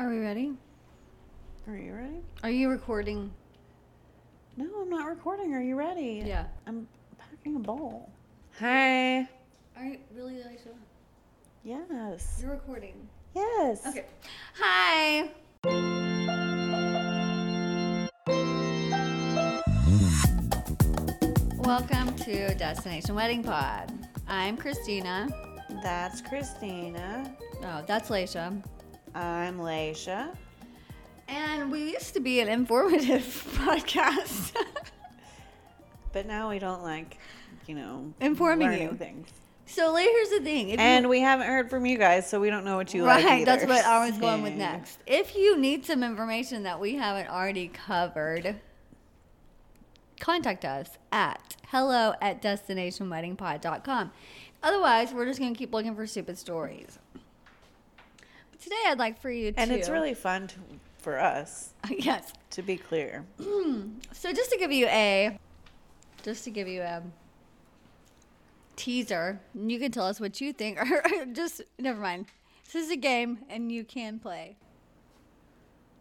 Are we ready? Are you ready? Are you recording? No, I'm not recording. Are you ready? Yeah. I'm packing a bowl. Hi. Are you really, Alicia? Yes. You're recording. Yes. Okay. Hi. Welcome to Destination Wedding Pod. I'm Christina. That's Christina. Oh, that's Laysha. I'm Laysha. And we used to be an informative podcast. But now we don't like, you know, Informing you. things. so like, here's the thing. If you- And we haven't heard from you guys, so we don't know what you right, like. that's what I was going with next. If you need some information that we haven't already covered, contact us at hello at destinationweddingpod.com. Otherwise, we're just going to keep looking for stupid stories. Today, I'd like for you to. And it's really fun to, for us, yes. to be clear. So just to give you a, just to give you a teaser, you can tell us what you think, or just never mind. This is a game, and you can play.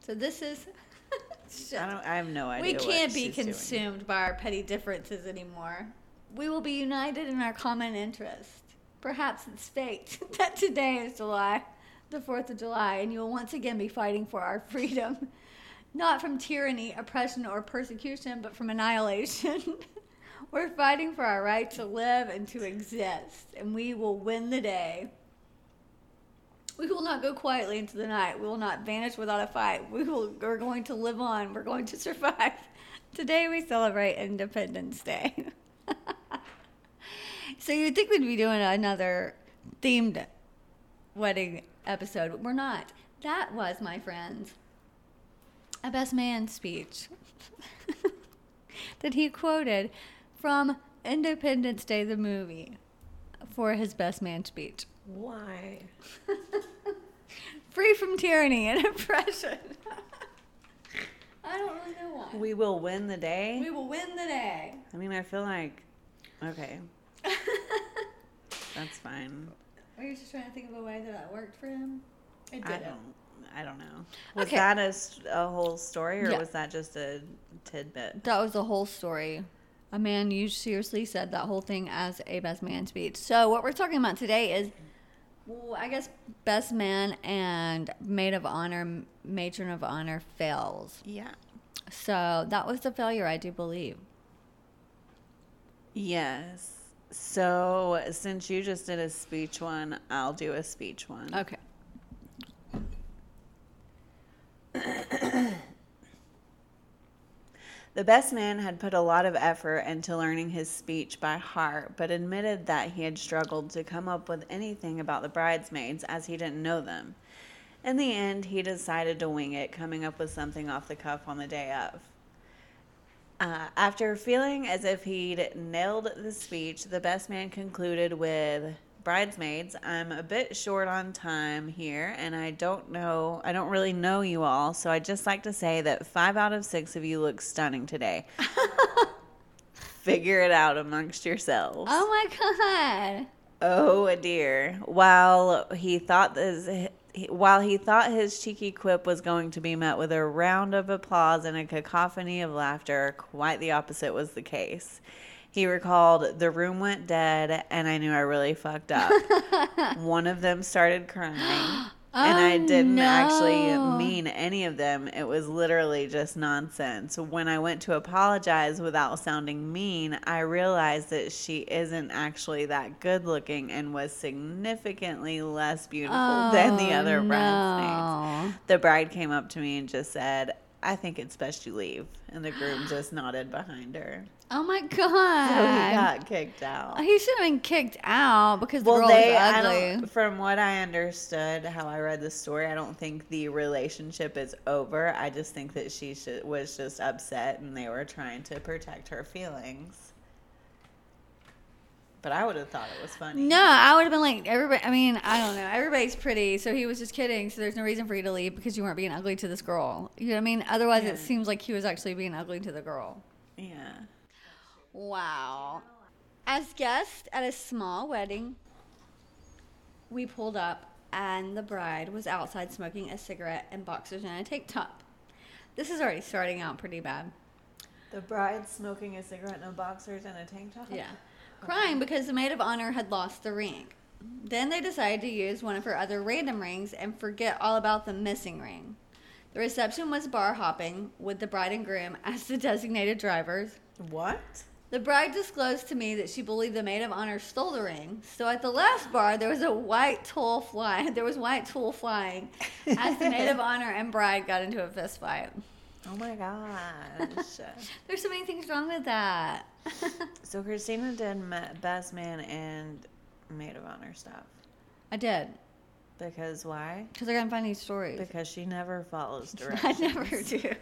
So this is. I don't. I have no idea. we can't be she's doing. consumed by our petty differences anymore. We will be united in our common interest. Perhaps it's fate that today is July, the 4th of July, and you will once again be fighting for our freedom. Not from tyranny, oppression, or persecution, but from annihilation. We're fighting for our right to live and to exist, and we will win the day. We will not go quietly into the night. We will not vanish without a fight. We will, we're going to live on. We're going to survive. Today we celebrate Independence Day. so you'd think we'd be doing another themed wedding episode, we're not. That was, my friends, a best man speech that he quoted from Independence Day, the movie, for his best man speech. Why? Free from tyranny and oppression. I don't really know why. We will win the day. We will win the day. I mean, I feel like, okay, that's fine. Were you just trying to think of a way that that worked for him? It I didn't. don't, I don't know. Was Okay. that a whole story, or Yeah. was that just a tidbit? That was the whole story. A man you seriously said that whole thing as a best man speech. So what we're talking about today is, well, I guess best man and maid of honor, matron of honor fails. Yeah. So that was the failure, I do believe. Yes. So since you just did a speech one, I'll do a speech one. Okay. The best man had put a lot of effort into learning his speech by heart, but admitted that he had struggled to come up with anything about the bridesmaids as he didn't know them. In the end, he decided to wing it, coming up with something off the cuff on the day of. Uh, after feeling as if he'd nailed the speech, the best man concluded with Bridesmaids, I'm a bit short on time here, and I don't know, I don't really know you all, so I'd just like to say that five out of six of you look stunning today. Figure it out amongst yourselves. Oh my God. Oh dear. While he thought this while he thought his cheeky quip was going to be met with a round of applause and a cacophony of laughter, quite the opposite was the case. He recalled, the room went dead, and I knew I really fucked up. One of them started crying, and I Oh, didn't actually mean any of them. It was literally just nonsense. When I went to apologize without sounding mean, I realized that she isn't actually that good looking and was significantly less beautiful than the oh, other Oh, bridesmaids. The bride came up to me and just said, I think it's best you leave. And the groom just nodded behind her. Oh my god! So he got kicked out. He should have been kicked out because the Well, girl they, was ugly. from what I understood, how I read the story, I don't think the relationship is over. I just think that she should, was just upset and they were trying to protect her feelings. But I would have thought it was funny. No, I would have been like everybody. I mean, I don't know. Everybody's pretty, so he was just kidding. So there's no reason for you to leave because you weren't being ugly to this girl. You know what I mean? Otherwise, Yeah. it seems like he was actually being ugly to the girl. Yeah. Wow. As guests at a small wedding, we pulled up and the bride was outside smoking a cigarette in boxers and a tank top. This is already starting out pretty bad. The bride smoking a cigarette, no boxers, and a tank top. Yeah. Crying because the maid of honor had lost the ring. Then they decided to use one of her other random rings and forget all about the missing ring. The reception was bar hopping with the bride and groom as the designated drivers. What? The bride disclosed to me that she believed the maid of honor stole the ring. So at the last bar, there was a white tulle flying. There was white tulle flying as the maid of honor and bride got into a fist fight. Oh my gosh. There's so many things wrong with that. so Christina did best man and maid of honor stuff. I did Because why? because I gotta find these stories. Because she never follows directions. I never do.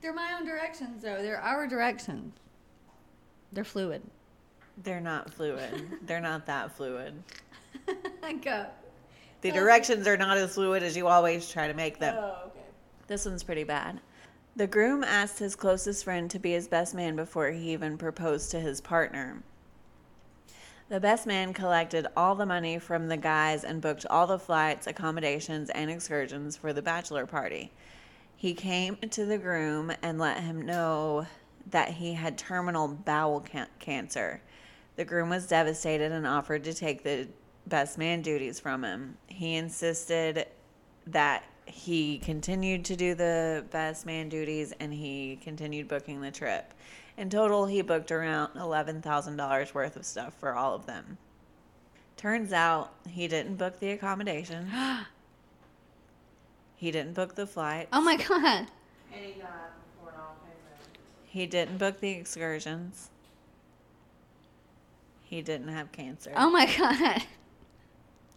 They're my own directions, though. They're our directions. They're fluid. They're not fluid. They're not that fluid. Go. The directions are not as fluid as you always try to make them. Oh. This one's pretty bad. The groom asked his closest friend to be his best man before he even proposed to his partner. The best man collected all the money from the guys and booked all the flights, accommodations, and excursions for the bachelor party. He came to the groom and let him know that he had terminal bowel can- cancer. The groom was devastated and offered to take the best man duties from him. He insisted that he continued to do the best man duties and he continued booking the trip. In total, he booked around $11,000 worth of stuff for all of them. Turns out he didn't book the accommodation. he didn't book the flight. Oh my god. He didn't book the excursions. He didn't have cancer. Oh my god.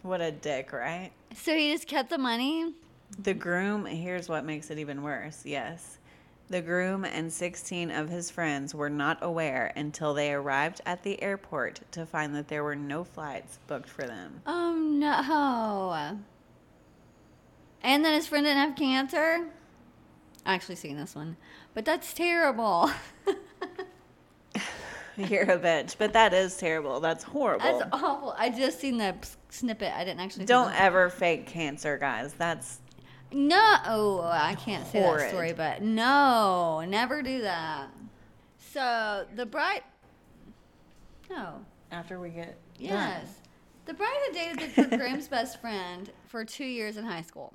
What a dick, right? So he just kept the money? The groom, here's what makes it even worse. Yes. The groom and 16 of his friends were not aware until they arrived at the airport to find that there were no flights booked for them. Oh no. And then his friend didn't have cancer? I actually seen this one. But that's terrible. You're a bitch, but that is terrible. That's horrible. That's awful. I just seen the snippet. I didn't actually Don't ever fake cancer, guys. That's No, oh, I can't say that story, but no, never do that. So the bride, no, after we get yes, done. the bride had dated the, groom's best friend for two years in high school.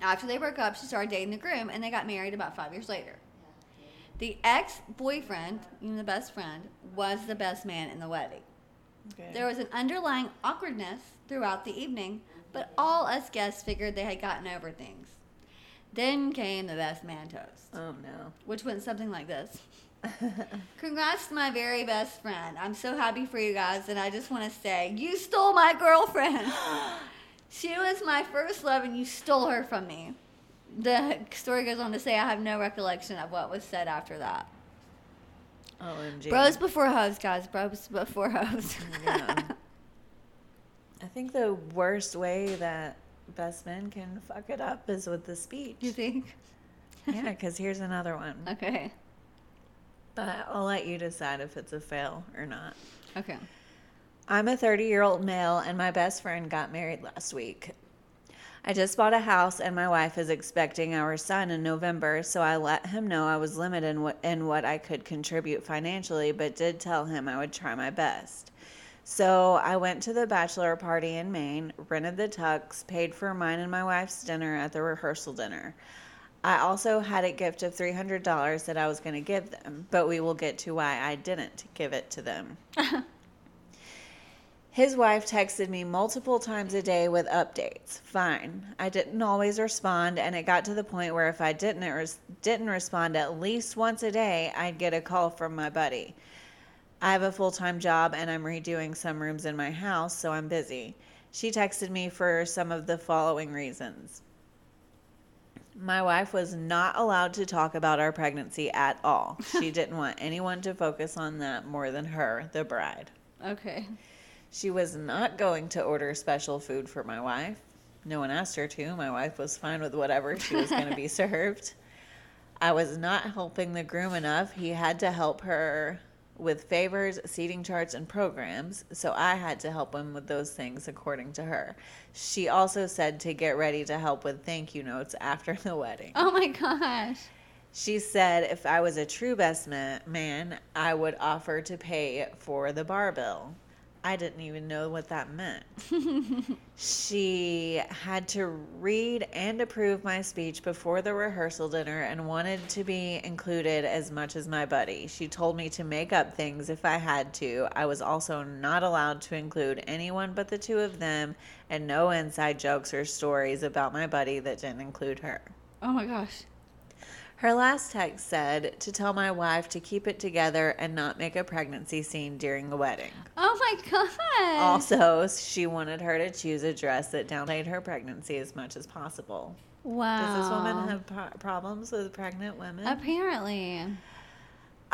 After they broke up, she started dating the groom, and they got married about five years later. The ex-boyfriend, even the best friend, was the best man in the wedding. Okay. There was an underlying awkwardness throughout the evening, but all us guests figured they had gotten over things. Then came the best man toast, Oh no. which went something like this. Congrats to my very best friend. I'm so happy for you guys, and I just want to say, you stole my girlfriend. she was my first love, and you stole her from me. The story goes on to say, I have no recollection of what was said after that. OMG. Bros before hoes, guys. Bros before hoes. Yeah. I think the worst way that best men can fuck it up is with the speech. you think? yeah, because here's another one. Okay. But I'll let you decide if it's a fail or not. Okay. I'm a 30 year old male, and my best friend got married last week. I just bought a house, and my wife is expecting our son in November, so I let him know I was limited in what, in what I could contribute financially, but did tell him I would try my best. So I went to the bachelor party in Maine, rented the tux, paid for mine and my wife's dinner at the rehearsal dinner. I also had a gift of $300 that I was going to give them, but we will get to why I didn't give it to them. His wife texted me multiple times a day with updates. Fine. I didn't always respond, and it got to the point where if I didn't res- didn't respond at least once a day, I'd get a call from my buddy. I have a full-time job and I'm redoing some rooms in my house, so I'm busy. She texted me for some of the following reasons. My wife was not allowed to talk about our pregnancy at all. She didn't want anyone to focus on that more than her, the bride. Okay. She was not going to order special food for my wife. No one asked her to. My wife was fine with whatever she was going to be served. I was not helping the groom enough. He had to help her with favors, seating charts, and programs, so I had to help him with those things according to her. She also said to get ready to help with thank you notes after the wedding. Oh my gosh. She said if I was a true best man, I would offer to pay for the bar bill. I didn't even know what that meant. she had to read and approve my speech before the rehearsal dinner and wanted to be included as much as my buddy. She told me to make up things if I had to. I was also not allowed to include anyone but the two of them and no inside jokes or stories about my buddy that didn't include her. Oh my gosh. Her last text said to tell my wife to keep it together and not make a pregnancy scene during the wedding. Oh my God. Also, she wanted her to choose a dress that downplayed her pregnancy as much as possible. Wow. Does this woman have pro- problems with pregnant women? Apparently.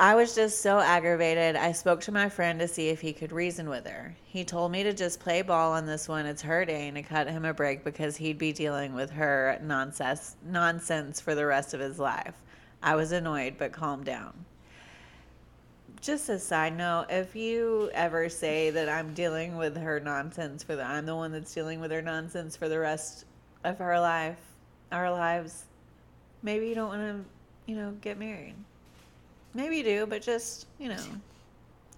I was just so aggravated. I spoke to my friend to see if he could reason with her. He told me to just play ball on this one. It's her day and to cut him a break because he'd be dealing with her nonsense nonsense for the rest of his life. I was annoyed but calmed down. Just a side note, if you ever say that I'm dealing with her nonsense for the I'm the one that's dealing with her nonsense for the rest of her life, our lives, maybe you don't want to, you know, get married. Maybe you do, but just, you know,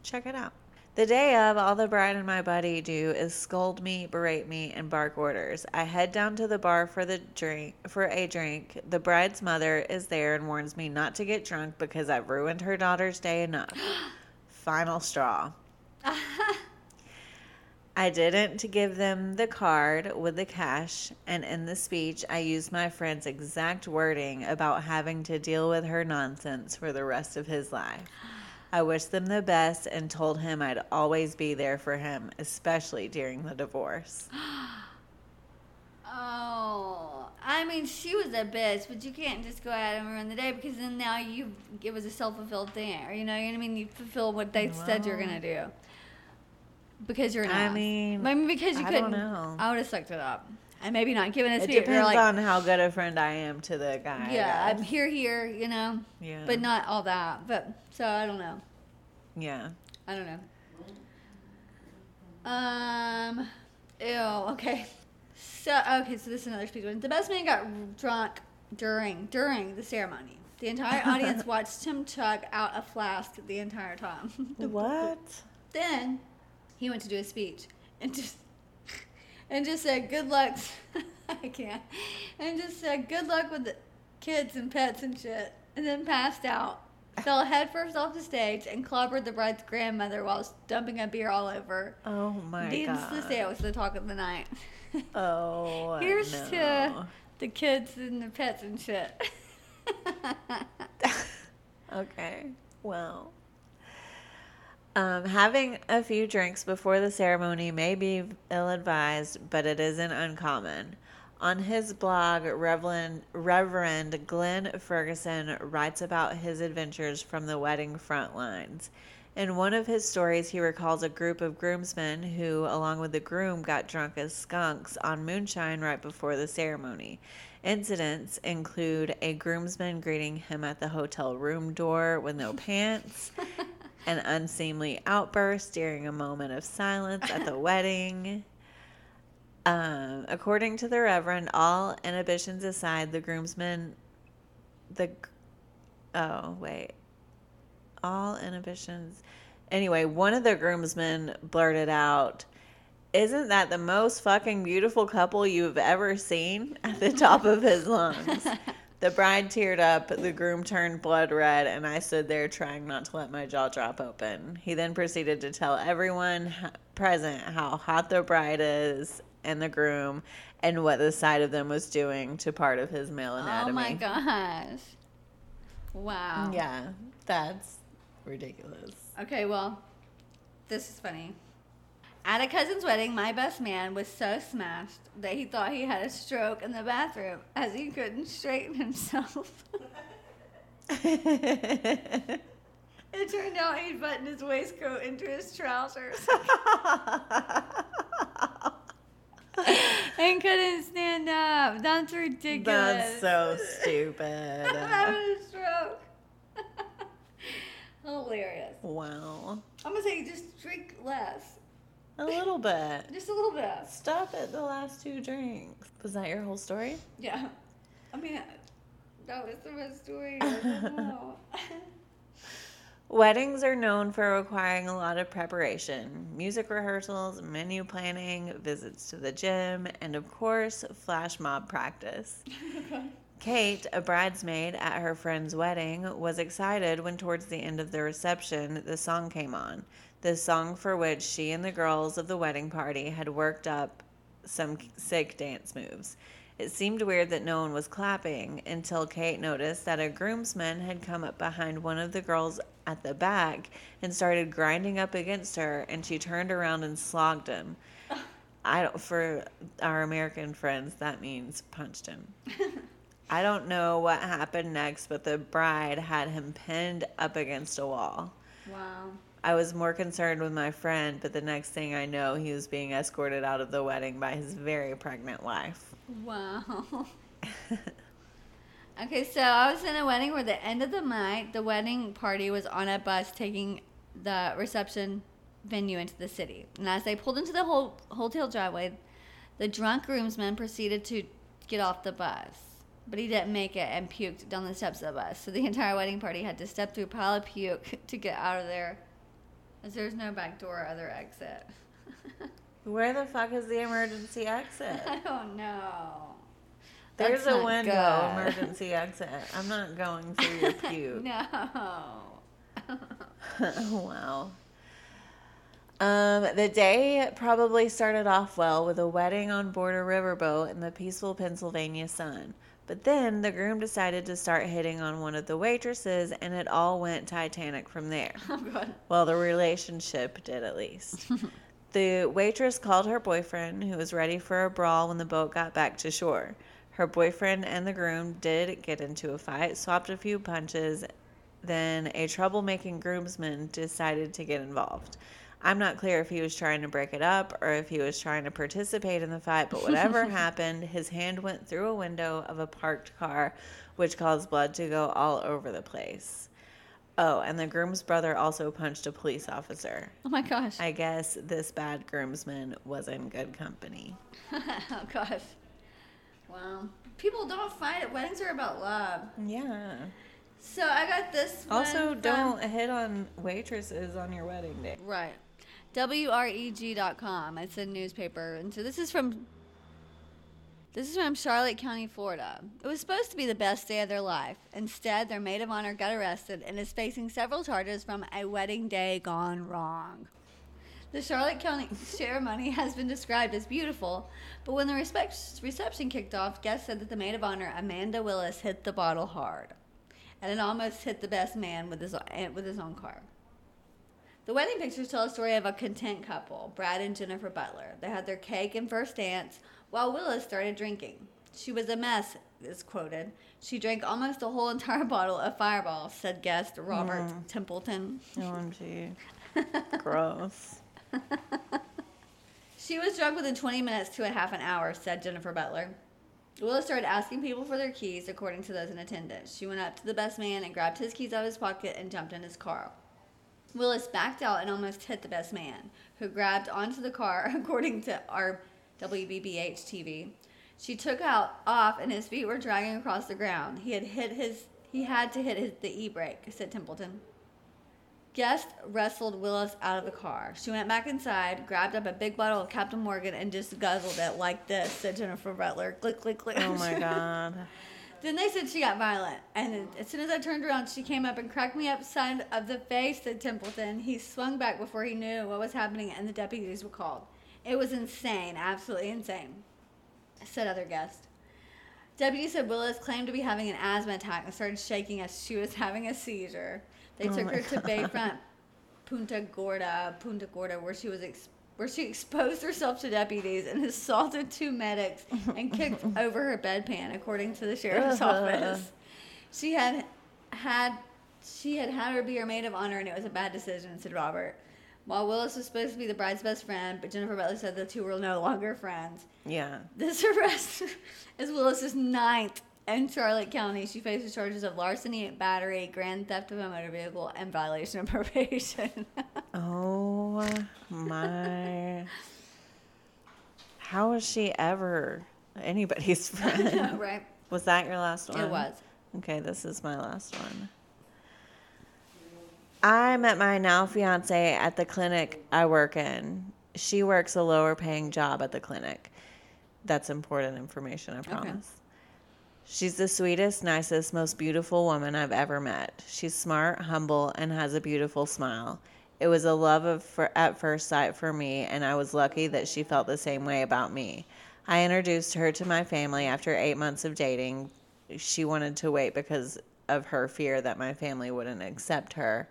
check it out. The day of, all the bride and my buddy do is scold me, berate me, and bark orders. I head down to the bar for the drink for a drink. The bride's mother is there and warns me not to get drunk because I've ruined her daughter's day enough. Final straw. I didn't give them the card with the cash, and in the speech, I used my friend's exact wording about having to deal with her nonsense for the rest of his life. I wished them the best and told him I'd always be there for him, especially during the divorce. Oh, I mean, she was a bitch, but you can't just go out and ruin the day because then now you it was a self fulfilled thing, or you know, what I mean, you fulfill what they said you're gonna do because you're an I mean, I mean, because you I couldn't. don't know. I would have sucked it up, and maybe not given a It speech. You're depends like, on how good a friend I am to the guy. Yeah, I'm here, here, you know, Yeah. but not all that. But so I don't know. Yeah. I don't know. Um, ew. Okay. So okay, so this is another speech one. The best man got drunk during during the ceremony. The entire audience watched him chug out a flask the entire time. What? then he went to do a speech and just and just said good luck. I can't. And just said good luck with the kids and pets and shit. And then passed out. Fell headfirst off the stage and clobbered the bride's grandmother while dumping a beer all over. Oh my Needless god. to say, it was the talk of the night. Oh. Here's no. to the kids and the pets and shit. Okay. Well. Um, having a few drinks before the ceremony may be ill advised, but it isn't uncommon. On his blog, Reverend, Reverend Glenn Ferguson writes about his adventures from the wedding front lines. In one of his stories, he recalls a group of groomsmen who, along with the groom, got drunk as skunks on moonshine right before the ceremony. Incidents include a groomsman greeting him at the hotel room door with no pants, an unseemly outburst during a moment of silence at the wedding. Um, according to the Reverend, all inhibitions aside, the groomsmen, the, oh, wait all inhibitions. Anyway, one of the groomsmen blurted out, Isn't that the most fucking beautiful couple you've ever seen? at the top of his lungs. The bride teared up, the groom turned blood red, and I stood there trying not to let my jaw drop open. He then proceeded to tell everyone present how hot the bride is and the groom and what the side of them was doing to part of his male oh anatomy. oh my gosh. Wow. Yeah, that's ridiculous. Okay, well, this is funny. At a cousin's wedding, my best man was so smashed that he thought he had a stroke in the bathroom as he couldn't straighten himself. it turned out he'd buttoned his waistcoat into his trousers and couldn't stand up. That's ridiculous. That's so stupid. Having a stroke. Hilarious. Wow. I'm gonna say just drink less. A little bit. Just a little bit. Stop at the last two drinks. Was that your whole story? Yeah. I mean, that was the best story. I don't know. Weddings are known for requiring a lot of preparation music rehearsals, menu planning, visits to the gym, and of course, flash mob practice. Kate, a bridesmaid at her friend's wedding, was excited when, towards the end of the reception, the song came on. The song for which she and the girls of the wedding party had worked up some sick dance moves. It seemed weird that no one was clapping until Kate noticed that a groomsman had come up behind one of the girls at the back and started grinding up against her, and she turned around and slogged him. I don't, for our American friends, that means punched him. I don't know what happened next, but the bride had him pinned up against a wall. wow. I was more concerned with my friend, but the next thing I know, he was being escorted out of the wedding by his very pregnant wife. Wow. okay, so I was in a wedding where the end of the night, the wedding party was on a bus taking the reception venue into the city. And as they pulled into the whole hotel driveway, the drunk groomsman proceeded to get off the bus. But he didn't make it and puked down the steps of bus. So the entire wedding party had to step through a pile of puke to get out of there. As there's no back door or other exit. Where the fuck is the emergency exit? I don't know. There's That's a window good. emergency exit. I'm not going through your puke. no. wow. Um, the day probably started off well with a wedding on board a riverboat in the peaceful Pennsylvania sun. But then the groom decided to start hitting on one of the waitresses, and it all went Titanic from there. Oh god. Well, the relationship did at least. the waitress called her boyfriend, who was ready for a brawl when the boat got back to shore. Her boyfriend and the groom did get into a fight, swapped a few punches, then a troublemaking groomsman decided to get involved. I'm not clear if he was trying to break it up or if he was trying to participate in the fight, but whatever happened, his hand went through a window of a parked car, which caused blood to go all over the place. Oh, and the groom's brother also punched a police officer. Oh my gosh. I guess this bad groomsman was in good company. oh gosh. Wow. People don't fight at weddings are about love. Yeah. So I got this. one Also, from- don't hit on waitresses on your wedding day. Right. WREG.com. It's a newspaper. And so this is from this is from Charlotte County, Florida. It was supposed to be the best day of their life. Instead, their maid of honor got arrested and is facing several charges from a wedding day gone wrong. The Charlotte County ceremony has been described as beautiful, but when the reception kicked off, guests said that the maid of honor, Amanda Willis, hit the bottle hard, and it almost hit the best man with his with his own car. The wedding pictures tell a story of a content couple, Brad and Jennifer Butler. They had their cake and first dance while Willis started drinking. She was a mess, is quoted. She drank almost a whole entire bottle of Fireball, said guest Robert mm. Templeton. OMG. Gross. She was drunk within 20 minutes to a half an hour, said Jennifer Butler. Willis started asking people for their keys, according to those in attendance. She went up to the best man and grabbed his keys out of his pocket and jumped in his car. Willis backed out and almost hit the best man, who grabbed onto the car, according to our WBBH TV. She took out off and his feet were dragging across the ground. He had hit his he had to hit his, the e-brake, said Templeton. Guest wrestled Willis out of the car. She went back inside, grabbed up a big bottle of Captain Morgan, and just guzzled it like this, said Jennifer Butler. Click, click, click. Oh my god. Then they said she got violent. And then as soon as I turned around, she came up and cracked me upside of the face, said Templeton. He swung back before he knew what was happening, and the deputies were called. It was insane, absolutely insane, said other guests. Deputies said Willis claimed to be having an asthma attack and started shaking as she was having a seizure. They Oh took her to Bayfront Punta Gorda, Punta Gorda, where she was ex- where she exposed herself to deputies and assaulted two medics and kicked over her bedpan, according to the sheriff's Ugh. office. She had had she had had her be her maid of honor, and it was a bad decision," said Robert. While Willis was supposed to be the bride's best friend, but Jennifer Butler said the two were no longer friends. Yeah. This arrest is Willis's ninth In Charlotte County, she faces charges of larceny, battery, grand theft of a motor vehicle, and violation of probation. Oh my. How was she ever anybody's friend? right? Was that your last one? It was. Okay, this is my last one. I met my now fiance at the clinic I work in. She works a lower paying job at the clinic. That's important information, I promise. She's the sweetest, nicest, most beautiful woman I've ever met. She's smart, humble, and has a beautiful smile. It was a love of for, at first sight for me, and I was lucky that she felt the same way about me. I introduced her to my family after eight months of dating. She wanted to wait because of her fear that my family wouldn't accept her.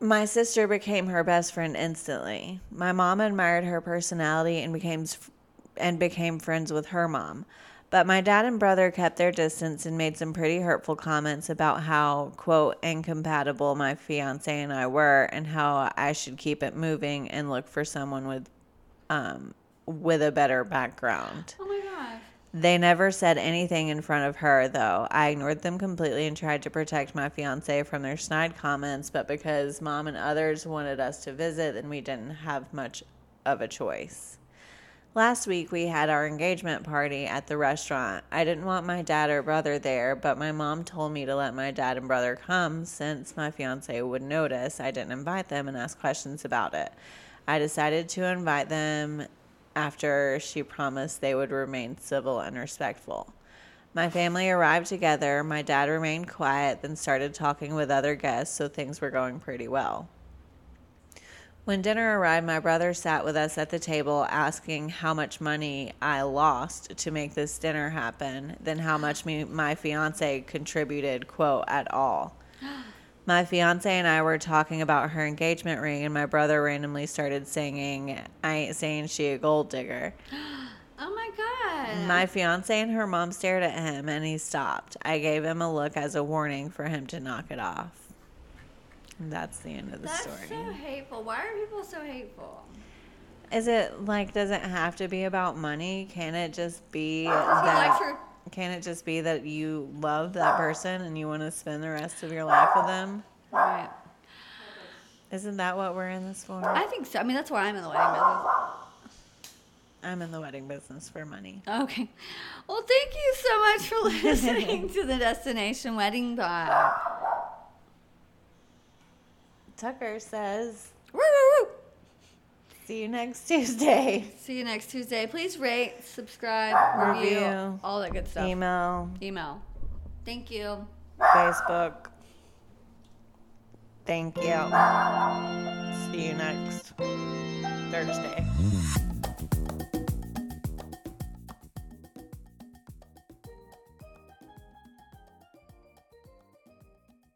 My sister became her best friend instantly. My mom admired her personality and became and became friends with her mom. But my dad and brother kept their distance and made some pretty hurtful comments about how, quote, incompatible my fiance and I were and how I should keep it moving and look for someone with um with a better background. Oh my gosh. They never said anything in front of her, though. I ignored them completely and tried to protect my fiance from their snide comments, but because mom and others wanted us to visit, then we didn't have much of a choice. Last week, we had our engagement party at the restaurant. I didn't want my dad or brother there, but my mom told me to let my dad and brother come since my fiance would notice I didn't invite them and ask questions about it. I decided to invite them after she promised they would remain civil and respectful. My family arrived together. My dad remained quiet, then started talking with other guests, so things were going pretty well. When dinner arrived, my brother sat with us at the table asking how much money I lost to make this dinner happen, then how much me, my fiance contributed, quote, at all. My fiance and I were talking about her engagement ring, and my brother randomly started singing, I ain't saying she a gold digger. Oh my god. My fiance and her mom stared at him, and he stopped. I gave him a look as a warning for him to knock it off. That's the end of the That's story. so hateful. Why are people so hateful? Is it like, does it have to be about money? Can it just be that? Can it just be that you love that person and you want to spend the rest of your life with them? Right. Isn't that what we're in this for? I think so. I mean, that's why I'm in the wedding business. I'm in the wedding business for money. Okay. Well, thank you so much for listening to the Destination Wedding Pod. Tucker says, Woo, woo, woo. see you next Tuesday. See you next Tuesday. Please rate, subscribe, review, Review. all that good stuff. Email, Email. Thank you. Facebook. Thank you. See you next Thursday.